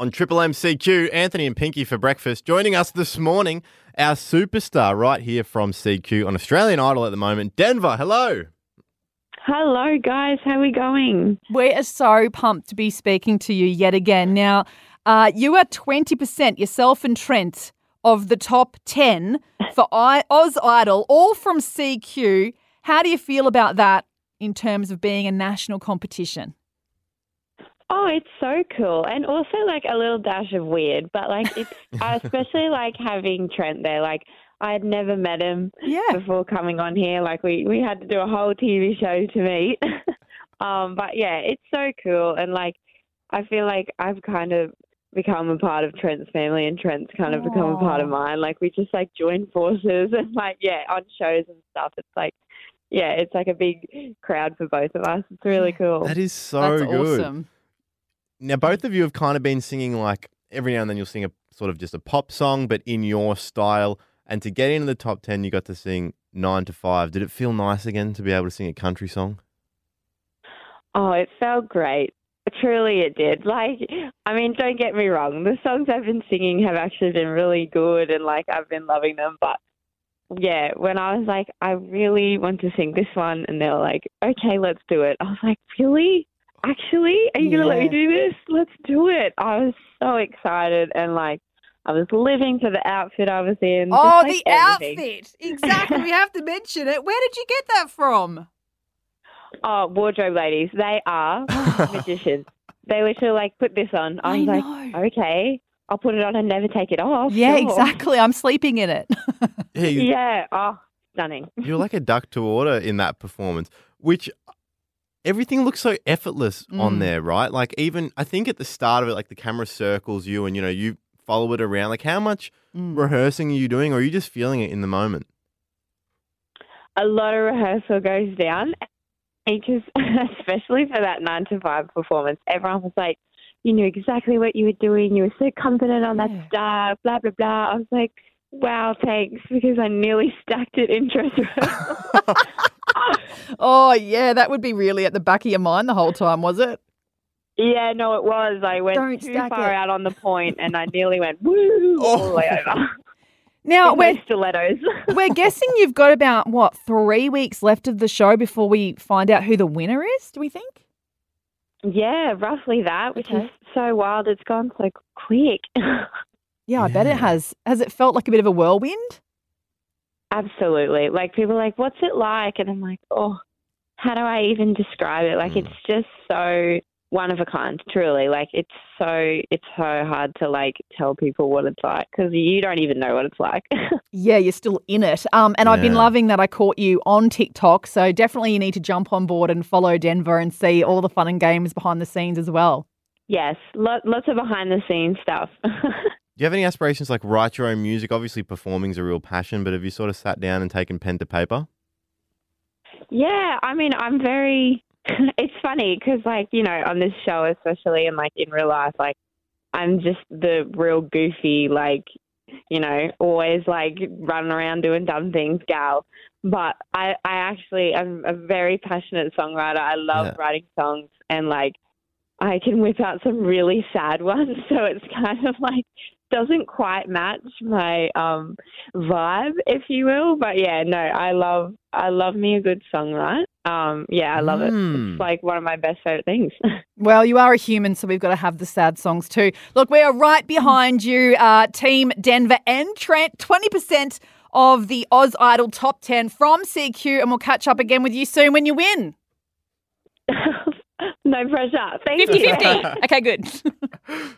on Triple MCQ. Anthony and Pinky for breakfast. Joining us this morning, our superstar right here from CQ on Australian Idol at the moment, Denvah. Hello. Hello, guys. How are we going? We are so pumped to be speaking to you yet again. Now, uh, you are 20%, yourself and Trent, of the top 10 for I- Oz Idol, all from CQ. How do you feel about that in terms of being a national competition? Oh, it's so cool. And also, like, a little dash of weird. But, like, it's I especially like having Trent there. Like, I had never met him Yeah. before coming on here. Like, we, we had to do a whole TV show to meet. um, but, yeah, it's so cool. And, like, I feel like I've kind of become a part of Trent's family and Trent's kind of become a part of mine. Like, we just, like, join forces and, like, yeah, on shows and stuff. It's like, yeah, it's like a big crowd for both of us. It's really cool. That is so That's good. awesome. Now, both of you have kind of been singing like every now and then you'll sing a sort of just a pop song, but in your style. And to get into the top 10, you got to sing nine to five. Did it feel nice again to be able to sing a country song? Oh, it felt great. Truly, it did. Like, I mean, don't get me wrong. The songs I've been singing have actually been really good, and like I've been loving them. But yeah, when I was like, I really want to sing this one, and they were like, okay, let's do it. I was like, really? Actually, are you gonna let me do this? Let's do it. I was so excited, and like, I was living for the outfit I was in. Oh, like, the everything. outfit. Exactly. we have to mention it. Where did you get that from? Oh, wardrobe ladies, they are magicians. They literally like put this on. I I was like, know. okay, I'll put it on and never take it off. Yeah, sure. exactly. I'm sleeping in it. Yeah, you, Yeah. Oh, stunning. you're like a duck to water in that performance, which everything looks so effortless on Mm. there, right? Like even I think at the start of it, like the camera circles you and you know you follow it around. Like how much Mm. rehearsing are you doing, or are you just feeling it in the moment? A lot of rehearsal goes down because, especially for that nine to five performance, everyone was like, you knew exactly what you were doing. You were so confident on that Yeah. star. Blah blah blah. I was like, wow, thanks, because I nearly stacked it in dress rehearsal. Oh, yeah, that would be really at the back of your mind the whole time, was it? Yeah, no, it was. I went Don't too far it. out on the point, and I nearly went woo all the oh. way over. Now, With we're, stilettos. we're guessing you've got about, what, three weeks left of the show before we find out who the winner is, do we think? yeah, roughly that, which Okay. is so wild. It's gone so quick. Yeah, I bet it has. Has it felt like a bit of a whirlwind? Absolutely. Like people are like, "What's it like?" And I'm like, "Oh, how do I even describe it?" Like Mm. it's just so one of a kind. Truly, like it's so it's so hard to like tell people what it's like because you don't even know what it's like. Yeah, you're still in it. Um, and I've been loving that I caught you on TikTok. So definitely you need to jump on board and follow Denvah and see all the fun and games behind the scenes as well. yes, lot, lots of behind the scenes stuff. Do you have any aspirations like write your own music? Obviously, performing's a real passion, but have you sort of sat down and taken pen to paper? Yeah, I mean, I'm very. It's funny because, like, you know, on this show, especially, and like in real life, like, I'm just the real goofy, like, you know, always like running around doing dumb things, gal. But I, I actually, am a very passionate songwriter. I love Yeah. writing songs, and like, I can whip out some really sad ones. So it's kind of like doesn't quite match my um vibe, if you will. But yeah, no, I love I love me a good song, right? Um, yeah, I love it. Hmm. It's like one of my best favorite things. Well, you are a human, so we've got to have the sad songs too. Look, we are right behind you, uh, Team Denvah and Trent. 20% of the Oz Idol top 10 from CQ, and we'll catch up again with you soon when you win. no pressure. Thank 50 you. 50. Okay, good.